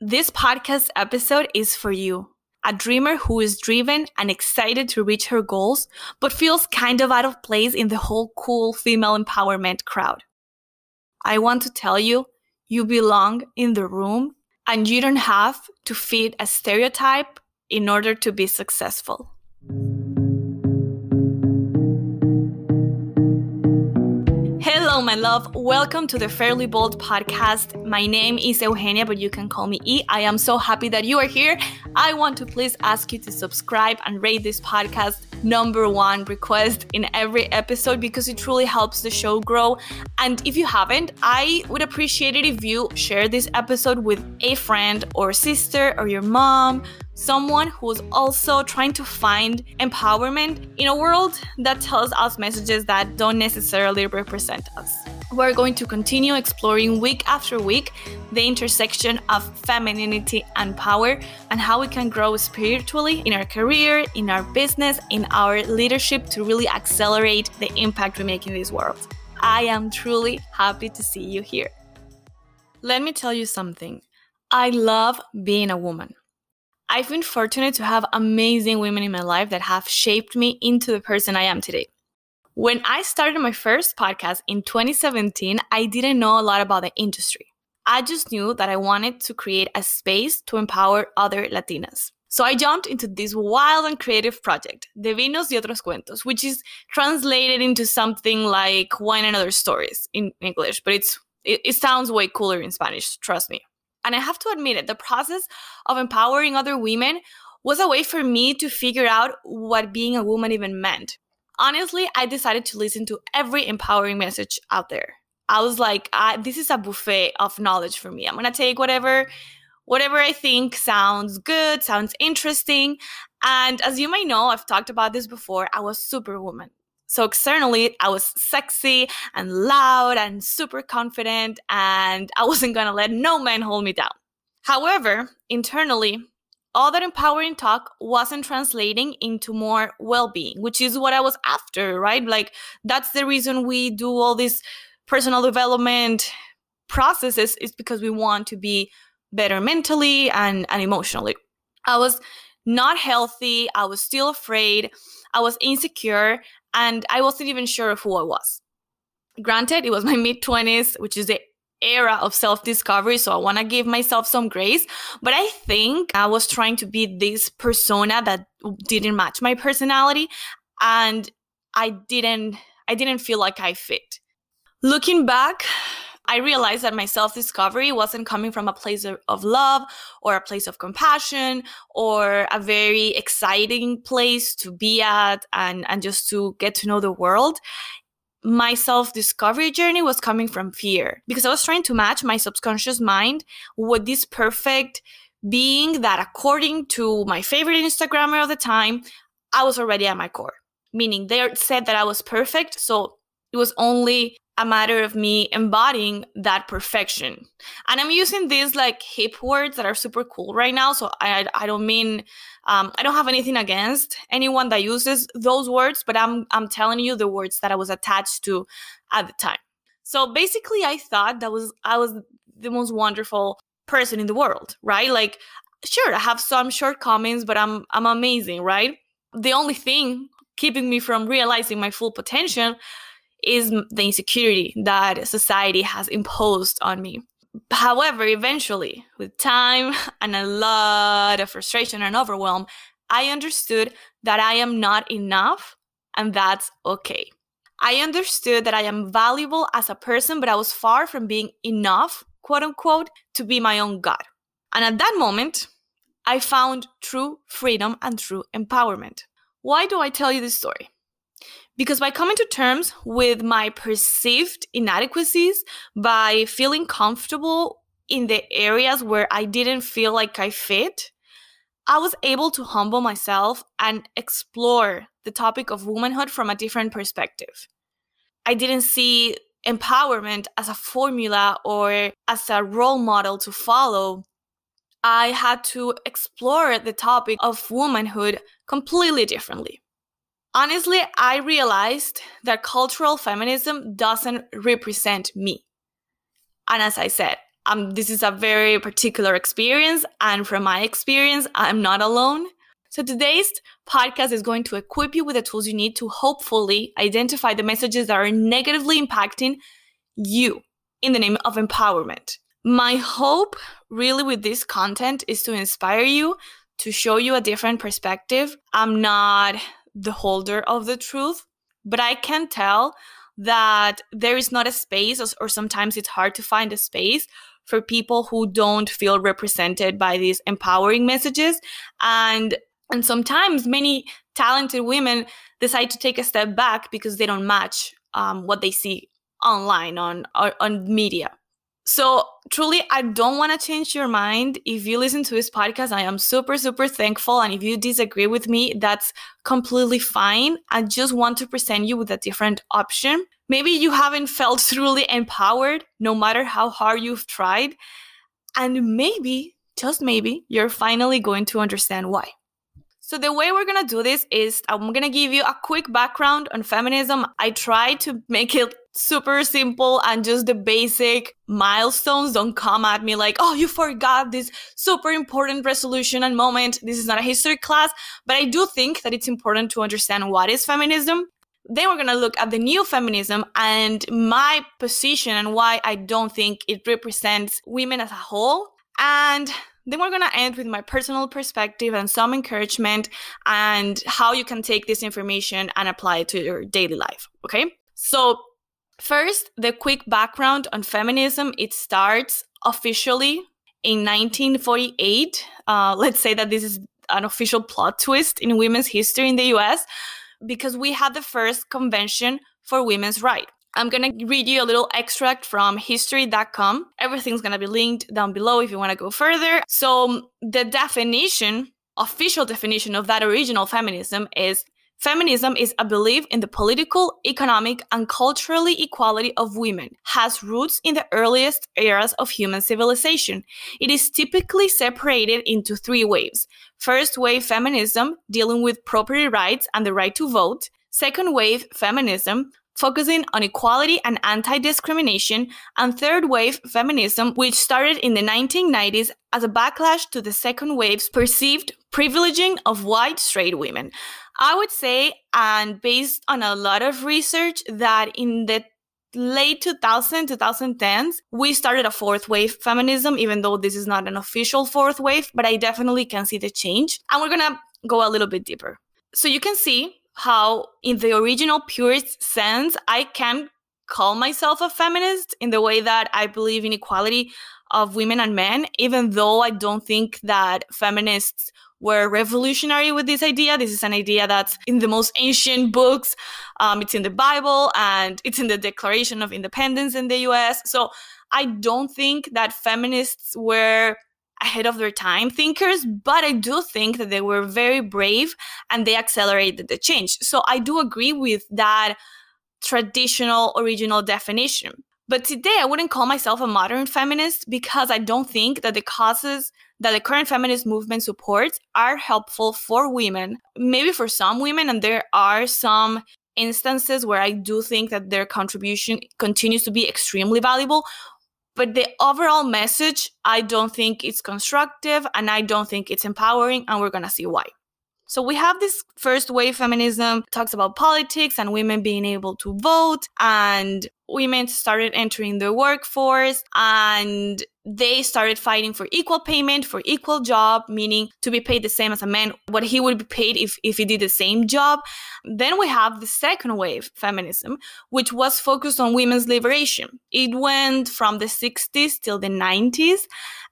This podcast episode is for you, a dreamer who is driven and excited to reach her goals, but feels kind of out of place in the whole cool female empowerment crowd. I want to tell you, you belong in the room and you don't have to fit a stereotype in order to be successful. My love. Welcome to the Fairly Bold podcast. My name is Eugenia, but you can call me E. I am so happy that you are here. I want to please ask you to subscribe and rate this podcast number one request in every episode because it truly helps the show grow. And if you haven't, I would appreciate it if you share this episode with a friend or sister or your mom, someone who's also trying to find empowerment in a world that tells us messages that don't necessarily represent us. We're going to continue exploring week after week the intersection of femininity and power and how we can grow spiritually in our career, in our business, in our leadership to really accelerate the impact we make in this world. I am truly happy to see you here. Let me tell you something. I love being a woman. I've been fortunate to have amazing women in my life that have shaped me into the person I am today. When I started my first podcast in 2017, I didn't know a lot about the industry. I just knew that I wanted to create a space to empower other Latinas. So I jumped into this wild and creative project, De Vinos y Otros Cuentos, which is translated into something like Wine and Other Stories in English, but it's it, it sounds way cooler in Spanish, trust me. And I have to admit it, the process of empowering other women was a way for me to figure out what being a woman even meant honestly, I decided to listen to every empowering message out there. I was like, I, this is a buffet of knowledge for me. I'm gonna take whatever, whatever I think sounds good, sounds interesting. And as you may know, I've talked about this before. I was superwoman. So externally, I was sexy and loud and super confident, and I wasn't gonna let no man hold me down. However, internally, all that empowering talk wasn't translating into more well-being which is what i was after right like that's the reason we do all these personal development processes is because we want to be better mentally and, and emotionally i was not healthy i was still afraid i was insecure and i wasn't even sure of who i was granted it was my mid 20s which is the era of self discovery. So I want to give myself some grace. But I think I was trying to be this persona that didn't match my personality. And I didn't, I didn't feel like I fit. Looking back, I realized that my self discovery wasn't coming from a place of, of, love or a place of compassion or a very exciting place to be at and, and just to get to know the world my self discovery journey was coming from fear because I was trying to match my subconscious mind with this perfect being that, according to my favorite Instagrammer of the time, I was already at my core. Meaning they said that I was perfect. So it was only a matter of me embodying that perfection. And I'm using these like hip words that are super cool right now. So I, I don't mean, um, I don't have anything against anyone that uses those words, but I'm, I'm telling you the words that I was attached to at the time. So basically, I thought that was, I was the most wonderful person in the world, right? Like, sure, I have some shortcomings, but I'm, I'm amazing, right? The only thing keeping me from realizing my full potential is the insecurity that society has imposed on me. However, eventually, with time and a lot of frustration and overwhelm, I understood that I am not enough and that's okay. I understood that I am valuable as a person, but I was far from being enough, quote unquote, to be my own God. And at that moment, I found true freedom and true empowerment. Why do I tell you this story? Because by coming to terms with my perceived inadequacies, by feeling comfortable in the areas where I didn't feel like I fit, I was able to humble myself and explore the topic of womanhood from a different perspective. I didn't see empowerment as a formula or as a role model to follow. I had to explore the topic of womanhood completely differently honestly, I realized that cultural feminism doesn't represent me. And as I said, Um, this is a very particular experience. And from my experience, I'm not alone. So today's podcast is going to equip you with the tools you need to hopefully identify the messages that are negatively impacting you in the name of empowerment. My hope really with this content is to inspire you, to show you a different perspective. I'm not the holder of the truth, but I can tell that there is not a space, or, sometimes it's hard to find a space for people who don't feel represented by these empowering messages. And and sometimes many talented women decide to take a step back because they don't match um, what they see online on on media. So truly, I don't want to change your mind. If you listen to this podcast, I am super, super thankful. And if you disagree with me, that's completely fine. I just want to present you with a different option. Maybe you haven't felt truly empowered, no matter how hard you've tried. And maybe, just maybe, you're finally going to understand why. So the way we're gonna do this is I'm gonna give you a quick background on feminism. I try to make it super simple and just the basic milestones don't come at me like, oh, you forgot this super important resolution and moment. This is not a history class, but I do think that it's important to understand what is feminism. Then we're gonna look at the new feminism and my position and why I don't think it represents women as a whole. And then we're going to end with my personal perspective and some encouragement and how you can take this information and apply it to your daily life. Okay. So, first, the quick background on feminism it starts officially in 1948. Uh, let's say that this is an official plot twist in women's history in the US because we had the first convention for women's rights. I'm going to read you a little extract from history.com. Everything's going to be linked down below if you want to go further. So, the definition, official definition of that original feminism is Feminism is a belief in the political, economic, and culturally equality of women, has roots in the earliest eras of human civilization. It is typically separated into three waves. First wave feminism, dealing with property rights and the right to vote. Second wave feminism, focusing on equality and anti discrimination, and third wave feminism, which started in the 1990s as a backlash to the second wave's perceived privileging of white straight women. I would say, and based on a lot of research, that in the late 2000 2010s we started a fourth wave feminism even though this is not an official fourth wave but i definitely can see the change and we're gonna go a little bit deeper so you can see how, in the original purist sense, I can call myself a feminist in the way that I believe in equality of women and men, even though I don't think that feminists were revolutionary with this idea. This is an idea that's in the most ancient books. Um, it's in the Bible and it's in the Declaration of Independence in the US. So I don't think that feminists were ahead of their time thinkers, but I do think that they were very brave and they accelerated the change. So I do agree with that traditional original definition. But today I wouldn't call myself a modern feminist because I don't think that the causes that the current feminist movement supports are helpful for women. Maybe for some women, and there are some instances where I do think that their contribution continues to be extremely valuable. But the overall message, I don't think it's constructive and I don't think it's empowering, and we're gonna see why. So we have this first wave feminism talks about politics and women being able to vote and women started entering the workforce and they started fighting for equal payment for equal job meaning to be paid the same as a man what he would be paid if, if he did the same job. Then we have the second wave feminism which was focused on women's liberation. It went from the 60s till the 90s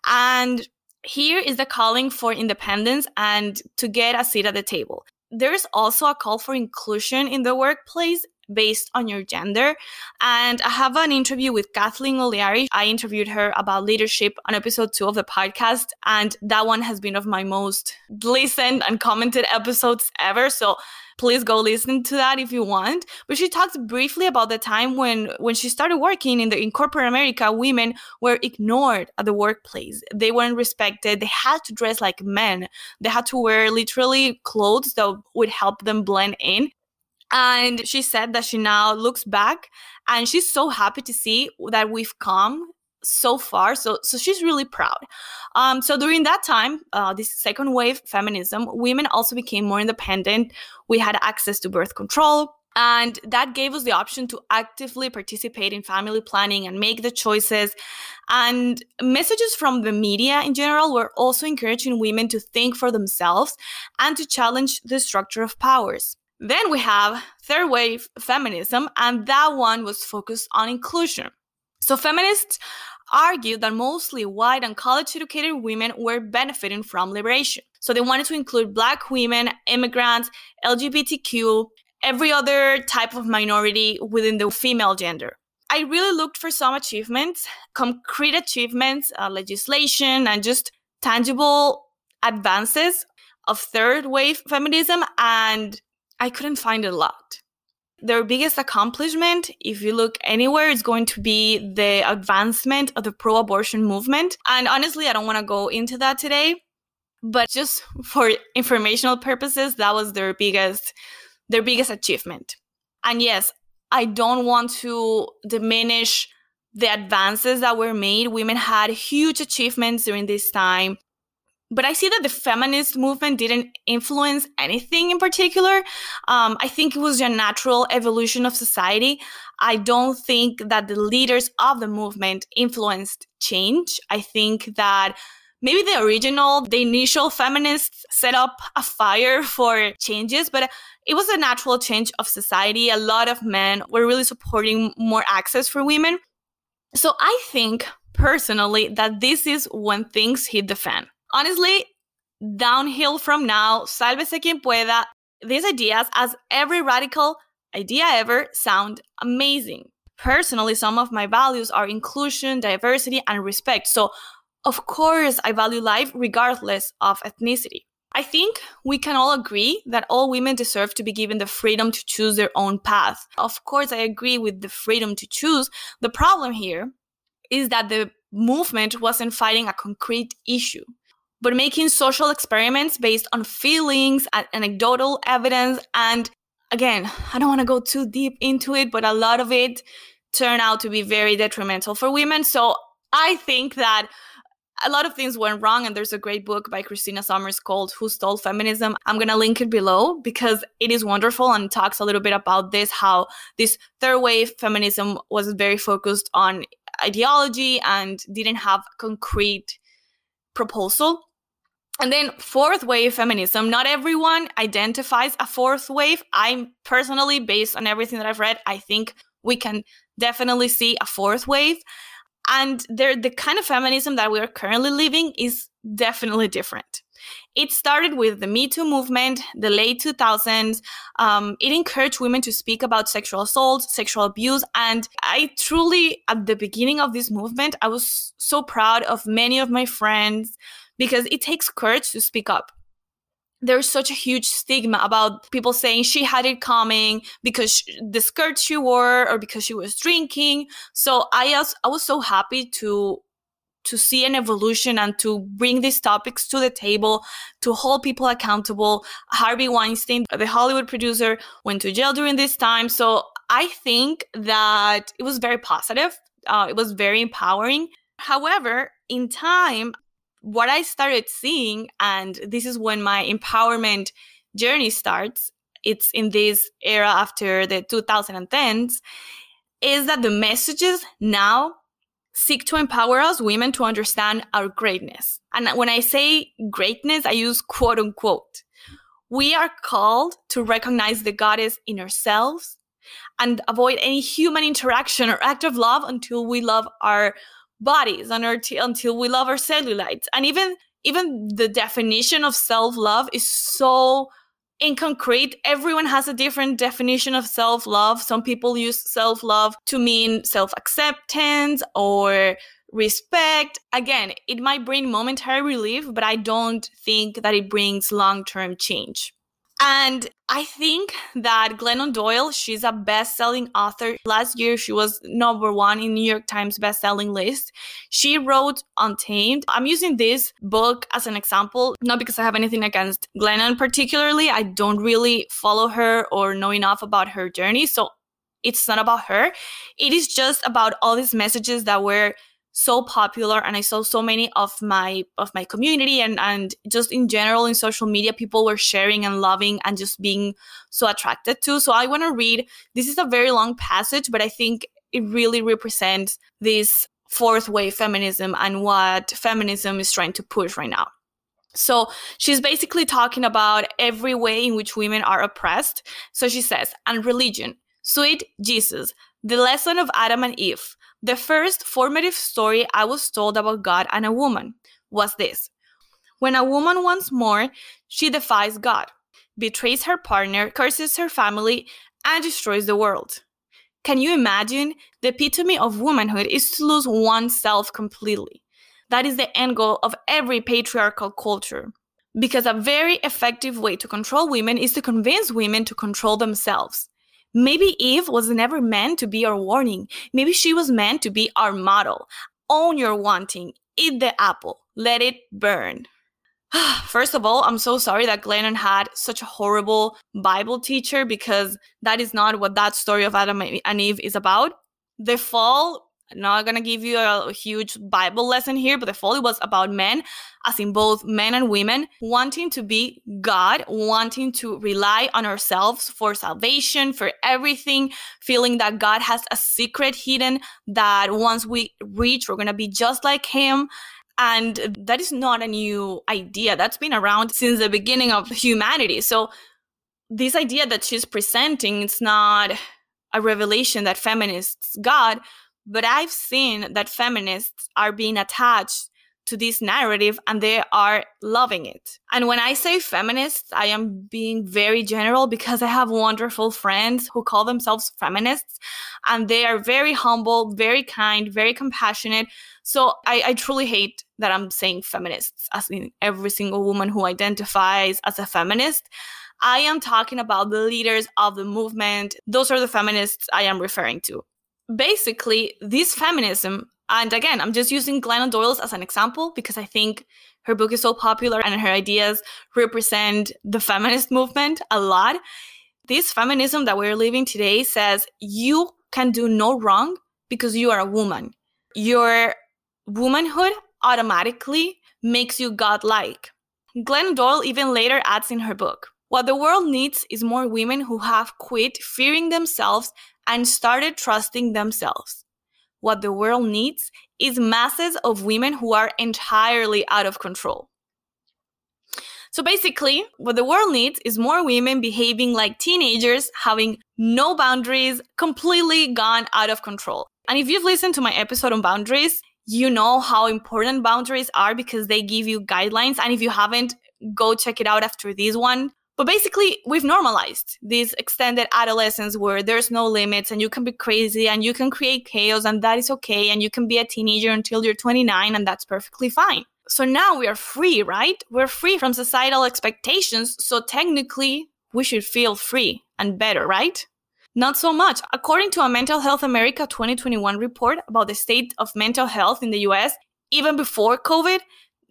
and here is the calling for independence and to get a seat at the table. There's also a call for inclusion in the workplace based on your gender. And I have an interview with Kathleen O'Leary. I interviewed her about leadership on episode two of the podcast. And that one has been of my most listened and commented episodes ever. So please go listen to that if you want. But she talks briefly about the time when when she started working in the in corporate America, women were ignored at the workplace. They weren't respected. They had to dress like men. They had to wear literally clothes that would help them blend in. And she said that she now looks back and she's so happy to see that we've come so far. So, so she's really proud. Um, so during that time, uh, this second wave feminism, women also became more independent. We had access to birth control. And that gave us the option to actively participate in family planning and make the choices. And messages from the media in general were also encouraging women to think for themselves and to challenge the structure of powers. Then we have third wave feminism, and that one was focused on inclusion. So feminists argued that mostly white and college educated women were benefiting from liberation. So they wanted to include Black women, immigrants, LGBTQ, every other type of minority within the female gender. I really looked for some achievements, concrete achievements, uh, legislation, and just tangible advances of third wave feminism, and I couldn't find a lot. Their biggest accomplishment, if you look anywhere, is going to be the advancement of the pro abortion movement. And honestly, I don't want to go into that today, but just for informational purposes, that was their biggest their biggest achievement. And yes, I don't want to diminish the advances that were made. Women had huge achievements during this time but I see that the feminist movement didn't influence anything in particular. Um, I think it was a natural evolution of society. I don't think that the leaders of the movement influenced change. I think that maybe the original, the initial feminists set up a fire for changes, but it was a natural change of society. A lot of men were really supporting more access for women. So I think personally that this is when things hit the fan honestly, downhill from now, sálvese quien pueda, these ideas, as every radical idea ever, sound amazing. Personally, some of my values are inclusion, diversity, and respect. So, of course, I value life regardless of ethnicity. I think we can all agree that all women deserve to be given the freedom to choose their own path. Of course, I agree with the freedom to choose. The problem here is that the movement wasn't fighting a concrete issue but making social experiments based on feelings and anecdotal evidence. And again, I don't want to go too deep into it, but a lot of it turned out to be very detrimental for women. So I think that a lot of things went wrong and there's a great book by christina sommers called who stole feminism i'm going to link it below because it is wonderful and talks a little bit about this how this third wave feminism was very focused on ideology and didn't have concrete proposal. And then fourth wave feminism. Not everyone identifies a fourth wave. I'm personally based on everything that i've read i think we can definitely see a fourth wave. And the kind of feminism that we're currently living is definitely different it started with the me too movement the late 2000s um, it encouraged women to speak about sexual assault sexual abuse and i truly at the beginning of this movement i was so proud of many of my friends because it takes courage to speak up. There's such a huge stigma about people saying she had it coming because she, the skirt she wore or because she was drinking. So I I was so happy to to see an evolution and to bring these topics to the table, to hold people accountable. Harvey Weinstein, the Hollywood producer, went to jail during this time. So I think that it was very positive. Uh, it was very empowering. However, in time, what I started seeing, and this is when my empowerment journey starts, it's in this era after the 2010s, is that the messages now seek to empower us women to understand our greatness. And when I say greatness, I use quote unquote. We are called to recognize the goddess in ourselves and avoid any human interaction or act of love until we love our bodies and our t- until we love our cellulites and even even the definition of self-love is so inconcrete everyone has a different definition of self-love. Some people use self-love to mean self-acceptance or respect. Again it might bring momentary relief but i don't think that it brings long-term change and I think that Glennon Doyle, she's a best-selling author. Last year, she was number one in New York Times best-selling list. She wrote Untamed. I'm using this book as an example, not because I have anything against Glennon particularly. I don't really follow her or know enough about her journey, so it's not about her. It is just about all these messages that were so popular and I saw so many of my of my community and and just in general in social media people were sharing and loving and just being so attracted to. So I want to read this is a very long passage but I think it really represents this fourth wave feminism and what feminism is trying to push right now. So she's basically talking about every way in which women are oppressed. So she says, and religion, sweet Jesus, the lesson of Adam and Eve, the first formative story I was told about God and a woman was this. When a woman wants more, she defies God, betrays her partner, curses her family, and destroys the world. Can you imagine? The epitome of womanhood is to lose oneself completely. That is the end goal of every patriarchal culture. Because a very effective way to control women is to convince women to control themselves. Maybe Eve was never meant to be our warning. Maybe she was meant to be our model. Own your wanting, eat the apple, let it burn. First of all, I'm so sorry that Glennon had such a horrible Bible teacher because that is not what that story of Adam and Eve is about. The fall I'm not gonna give you a, huge Bible lesson here, but the fall was about men, as in both men and women, wanting to be God, wanting to rely on ourselves for salvation, for everything, feeling that God has a secret hidden that once we reach, we're gonna be just like Him. And that is not a new idea. That's been around since the beginning of humanity. So this idea that she's presenting, it's not a revelation that feminists got but I've seen that feminists are being attached to this narrative and they are loving it. And when I say feminists, I am being very general because I have wonderful friends who call themselves feminists and they are very humble, very kind, very compassionate. So I, I truly hate that I'm saying feminists, as in every single woman who identifies as a feminist. I am talking about the leaders of the movement. Those are the feminists I am referring to basically, this feminism, and again, I'm just using Glennon Doyle's as an example because I think her book is so popular and her ideas represent the feminist movement a lot. This feminism that we're living today says you can do no wrong because you are a woman. Your womanhood automatically makes you godlike. Glennon Doyle even later adds in her book What the world needs is more women who have quit fearing themselves and started trusting themselves. What the world needs is masses of women who are entirely out of control. So basically, what the world needs is more women behaving like teenagers, having no boundaries, completely gone out of control. And if you've listened to my episode on boundaries, you know how important boundaries are because they give you guidelines. And if you haven't, go check it out after this one. But basically, we've normalized this extended adolescence where there's no limits and you can be crazy and you can create chaos and that is okay. And you can be a teenager until you're 29 and that's perfectly fine. So now we are free, right? We're free from societal expectations. So technically, we should feel free and better, right? Not so much. According to a Mental Health America 2021 report about the state of mental health in the US, even before COVID,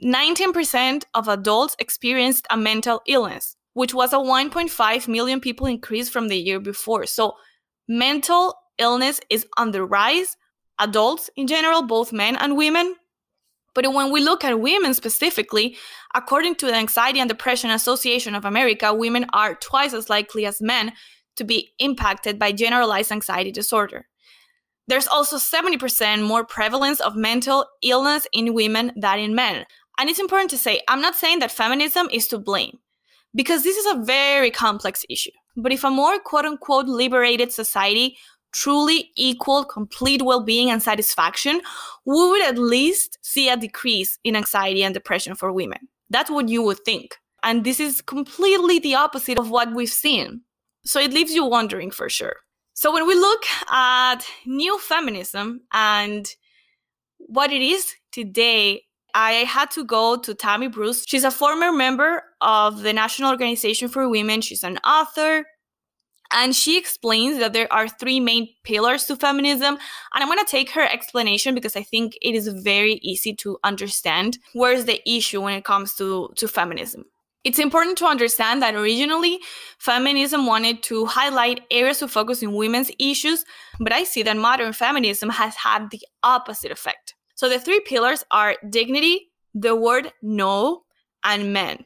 19% of adults experienced a mental illness which was a 1.5 million people increase from the year before. So mental illness is on the rise, adults in general, both men and women. But when we look at women specifically, according to the Anxiety and Depression Association of America, women are twice as likely as men to be impacted by generalized anxiety disorder. There's also 70% more prevalence of mental illness in women than in men. And it's important to say, I'm not saying that feminism is to blame because this is a very complex issue. But if a more quote unquote liberated society truly equal complete well-being and satisfaction, we would at least see a decrease in anxiety and depression for women. That's what you would think. And this is completely the opposite of what we've seen. So it leaves you wondering for sure. So when we look at new feminism and what it is today I had to go to Tammy Bruce. She's a former member of the National Organization for Women. She's an author. And she explains that there are three main pillars to feminism. And I'm going to take her explanation because I think it is very easy to understand where's the issue when it comes to, to feminism. It's important to understand that originally, feminism wanted to highlight areas of focus in women's issues, but I see that modern feminism has had the opposite effect. So the three pillars are dignity, the word no, and men.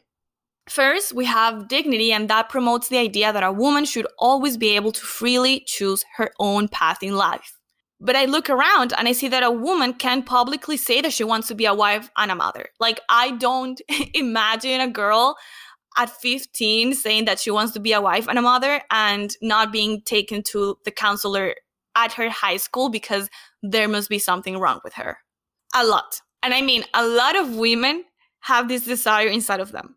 First, we have dignity, and that promotes the idea that a woman should always be able to freely choose her own path in life. But I look around and I see that a woman can publicly say that she wants to be a wife and a mother. Like, I don't imagine a girl at 15 saying that she wants to be a wife and a mother and not being taken to the counselor at her high school because there must be something wrong with her. A lot. And I mean, a lot of women have this desire inside of them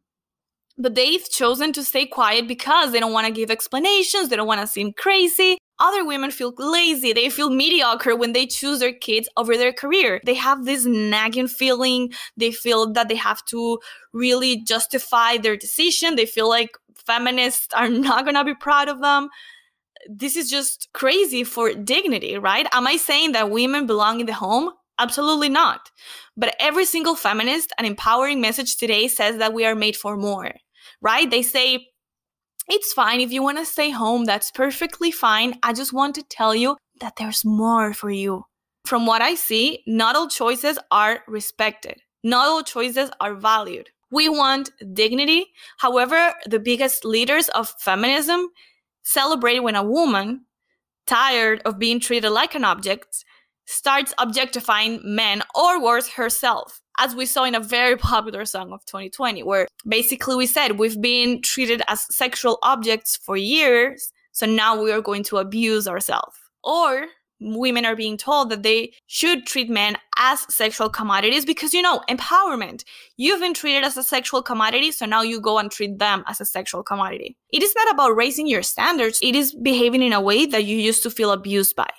but they've chosen to stay quiet because they don't want to give explanations, they don't want to seem crazy. Other women feel lazy, they feel mediocre when they choose their kids over their career. They have this nagging feeling, they feel that they have to really justify their decision, they feel like feminists are not going to be proud of them. This is just crazy for dignity, right? Am I saying that women belong in the home? Absolutely not. But every single feminist and empowering message today says that we are made for more, right? They say, it's fine if you want to stay home, that's perfectly fine. I just want to tell you that there's more for you. From what I see, not all choices are respected, not all choices are valued. We want dignity. However, the biggest leaders of feminism celebrate when a woman, tired of being treated like an object, starts objectifying men or worse, herself. As we saw in a very popular song of 2020, where basically we said we've been treated as sexual objects for years, so now we are going to abuse ourselves. Or women are being told that they should treat men as sexual commodities because you know empowerment you've been treated as a sexual commodity so now you go and treat them as a sexual commodity it is not about raising your standards it is behaving in a way that you used to feel abused by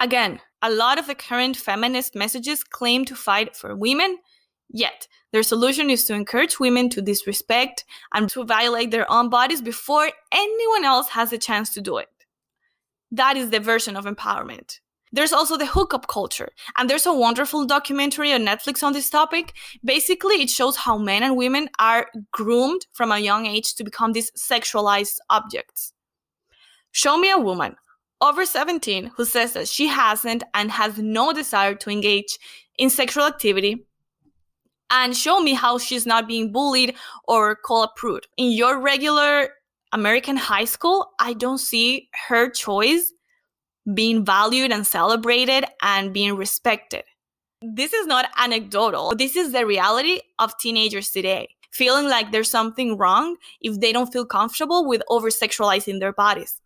again a lot of the current feminist messages claim to fight for women, yet their solution is to encourage women to disrespect and to violate their own bodies before anyone else has a chance to do it. That is the version of empowerment. There's also the hookup culture, and there's a wonderful documentary on Netflix on this topic. Basically, it shows how men and women are groomed from a young age to become these sexualized objects. Show me a woman over 17 who says that she hasn't and has no desire to engage in sexual activity and show me how she's not being bullied or called a prude. In your regular American high school, I don't see her choice being valued and celebrated and being respected. This is not anecdotal. This is the reality of teenagers today, feeling like there's something wrong if they don't feel comfortable with over sexualizing their bodies.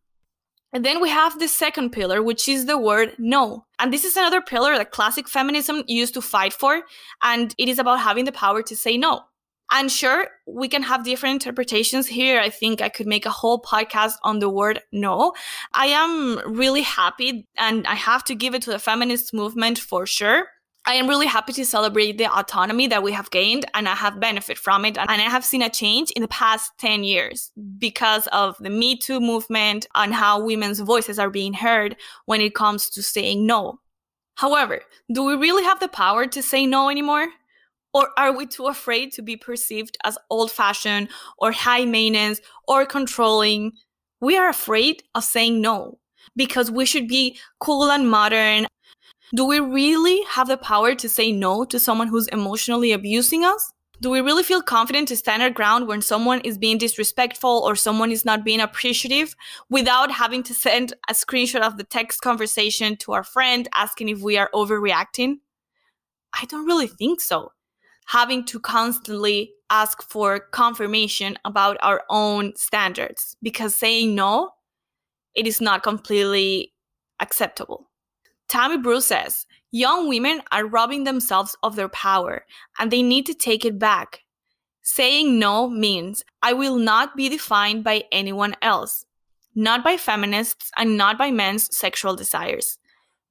And then we have the second pillar, which is the word no. And this is another pillar that classic feminism used to fight for. And it is about having the power to say no. And sure, we can have different interpretations here. I think I could make a whole podcast on the word no. I am really happy and I have to give it to the feminist movement for sure I am really happy to celebrate the autonomy that we have gained and I have benefit from it. And I have seen a change in the past 10 years because of the Me Too movement and how women's voices are being heard when it comes to saying no. However, do we really have the power to say no anymore? Or are we too afraid to be perceived as old fashioned or high maintenance or controlling? We are afraid of saying no because we should be cool and modern do we really have the power to say no to someone who's emotionally abusing us? Do we really feel confident to stand our ground when someone is being disrespectful or someone is not being appreciative without having to send a screenshot of the text conversation to our friend asking if we are overreacting? I don't really think so. Having to constantly ask for confirmation about our own standards because saying no, it is not completely acceptable. Tammy Bruce says young women are robbing themselves of their power and they need to take it back. Saying no means I will not be defined by anyone else, not by feminists and not by men's sexual desires.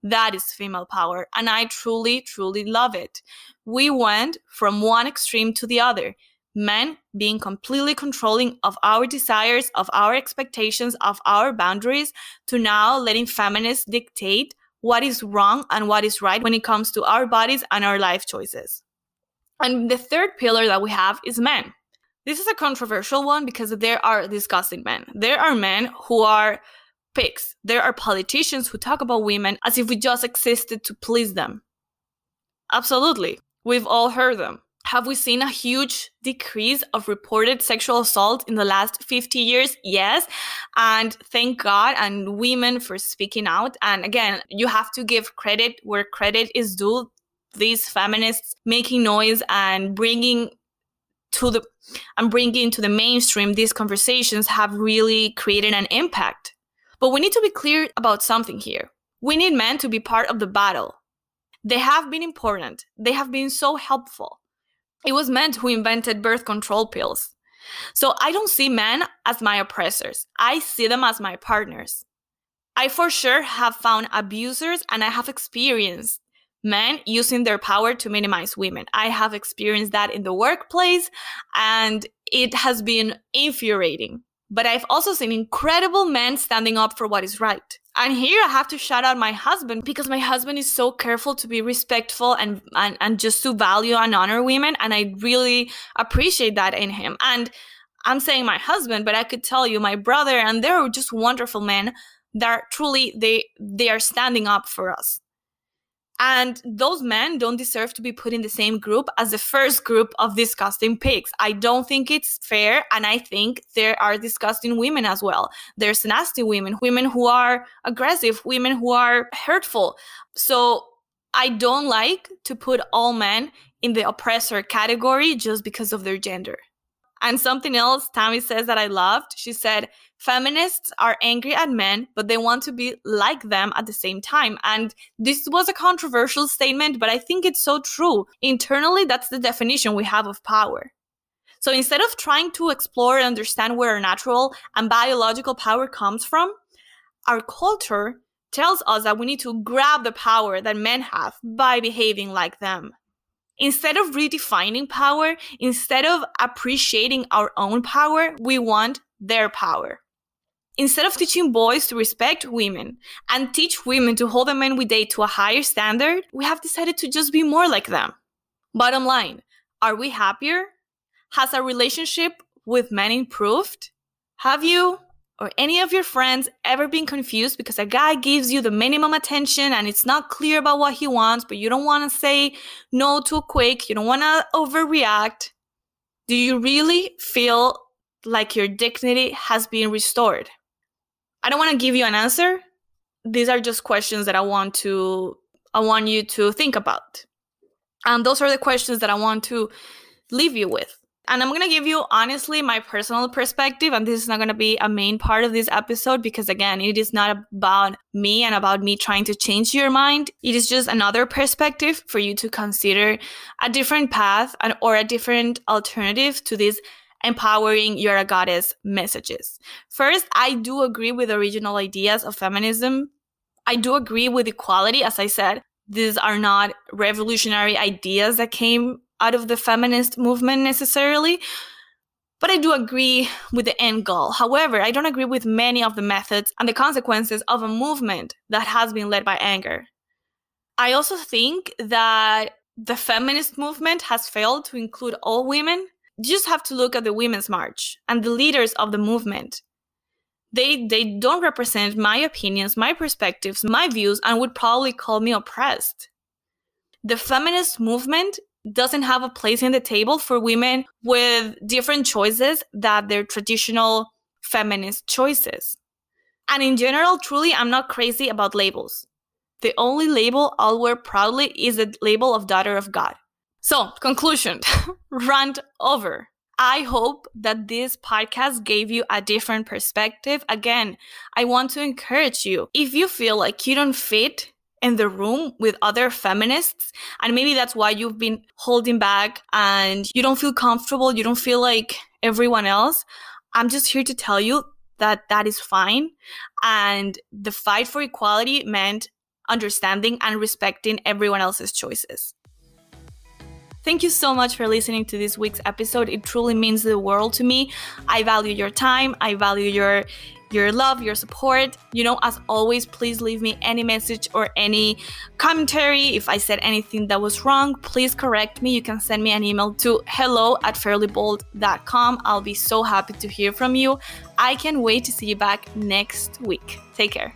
That is female power, and I truly, truly love it. We went from one extreme to the other men being completely controlling of our desires, of our expectations, of our boundaries, to now letting feminists dictate what is wrong and what is right when it comes to our bodies and our life choices. And the third pillar that we have is men. This is a controversial one because there are disgusting men. There are men who are pigs. There are politicians who talk about women as if we just existed to please them. Absolutely. We've all heard them. Have we seen a huge decrease of reported sexual assault in the last 50 years? Yes. And thank God and women for speaking out. And again, you have to give credit where credit is due. These feminists making noise and bringing to the and bringing to the mainstream these conversations have really created an impact. But we need to be clear about something here. We need men to be part of the battle. They have been important. They have been so helpful. It was men who invented birth control pills. So I don't see men as my oppressors. I see them as my partners. I for sure have found abusers and I have experienced men using their power to minimize women. I have experienced that in the workplace and it has been infuriating. But I've also seen incredible men standing up for what is right. And here I have to shout out my husband because my husband is so careful to be respectful and, and, and just to value and honor women. And I really appreciate that in him. And I'm saying my husband, but I could tell you my brother, and they're just wonderful men that truly they they are standing up for us. And those men don't deserve to be put in the same group as the first group of disgusting pigs. I don't think it's fair. And I think there are disgusting women as well. There's nasty women, women who are aggressive, women who are hurtful. So I don't like to put all men in the oppressor category just because of their gender. And something else Tammy says that I loved, she said, feminists are angry at men, but they want to be like them at the same time. And this was a controversial statement, but I think it's so true. Internally, that's the definition we have of power. So instead of trying to explore and understand where our natural and biological power comes from, our culture tells us that we need to grab the power that men have by behaving like them. Instead of redefining power, instead of appreciating our own power, we want their power. Instead of teaching boys to respect women and teach women to hold the men we date to a higher standard, we have decided to just be more like them. Bottom line, are we happier? Has our relationship with men improved? Have you or any of your friends ever been confused because a guy gives you the minimum attention and it's not clear about what he wants, but you don't want to say no too quick, you don't want to overreact? Do you really feel like your dignity has been restored? I don't want to give you an answer. These are just questions that I want to I want you to think about. And those are the questions that I want to leave you with. And I'm going to give you honestly my personal perspective and this is not going to be a main part of this episode because again, it is not about me and about me trying to change your mind. It is just another perspective for you to consider a different path and, or a different alternative to this empowering you're a goddess messages. First, I do agree with original ideas of feminism. I do agree with equality. As I said, these are not revolutionary ideas that came out of the feminist movement necessarily. But I do agree with the end goal. However, I don't agree with many of the methods and the consequences of a movement that has been led by anger. I also think that the feminist movement has failed to include all women just have to look at the Women's March and the leaders of the movement. They, they don't represent my opinions, my perspectives, my views, and would probably call me oppressed. The feminist movement doesn't have a place in the table for women with different choices that their traditional feminist choices. And in general, truly, I'm not crazy about labels. The only label I'll wear proudly is the label of daughter of God. So, conclusion rant over. I hope that this podcast gave you a different perspective. Again, I want to encourage you. If you feel like you don't fit in the room with other feminists, and maybe that's why you've been holding back and you don't feel comfortable, you don't feel like everyone else, I'm just here to tell you that that is fine. And the fight for equality meant understanding and respecting everyone else's choices. Thank you so much for listening to this week's episode. It truly means the world to me. I value your time. I value your your love, your support. You know, as always, please leave me any message or any commentary. If I said anything that was wrong, please correct me. You can send me an email to hello at fairlybold.com. I'll be so happy to hear from you. I can't wait to see you back next week. Take care.